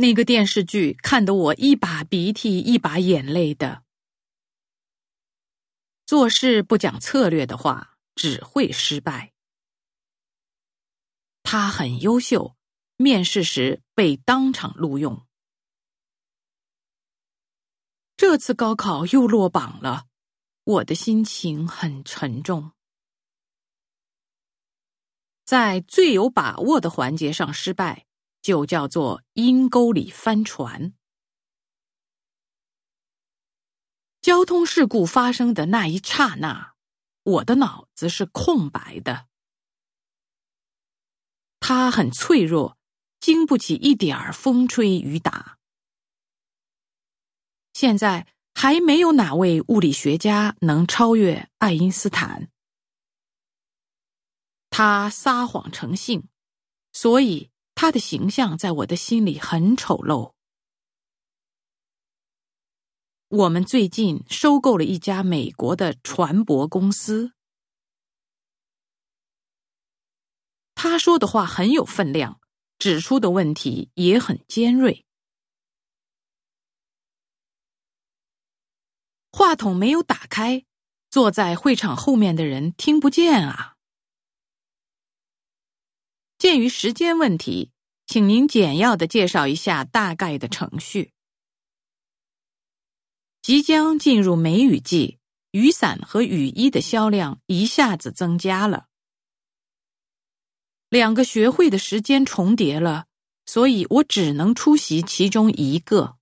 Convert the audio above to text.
那个电视剧看得我一把鼻涕一把眼泪的。做事不讲策略的话，只会失败。他很优秀，面试时被当场录用。这次高考又落榜了，我的心情很沉重。在最有把握的环节上失败，就叫做阴沟里翻船。交通事故发生的那一刹那，我的脑子是空白的。它很脆弱，经不起一点儿风吹雨打。现在还没有哪位物理学家能超越爱因斯坦。他撒谎成性，所以他的形象在我的心里很丑陋。我们最近收购了一家美国的船舶公司。他说的话很有分量，指出的问题也很尖锐。话筒没有打开，坐在会场后面的人听不见啊。鉴于时间问题，请您简要的介绍一下大概的程序。即将进入梅雨季，雨伞和雨衣的销量一下子增加了。两个学会的时间重叠了，所以我只能出席其中一个。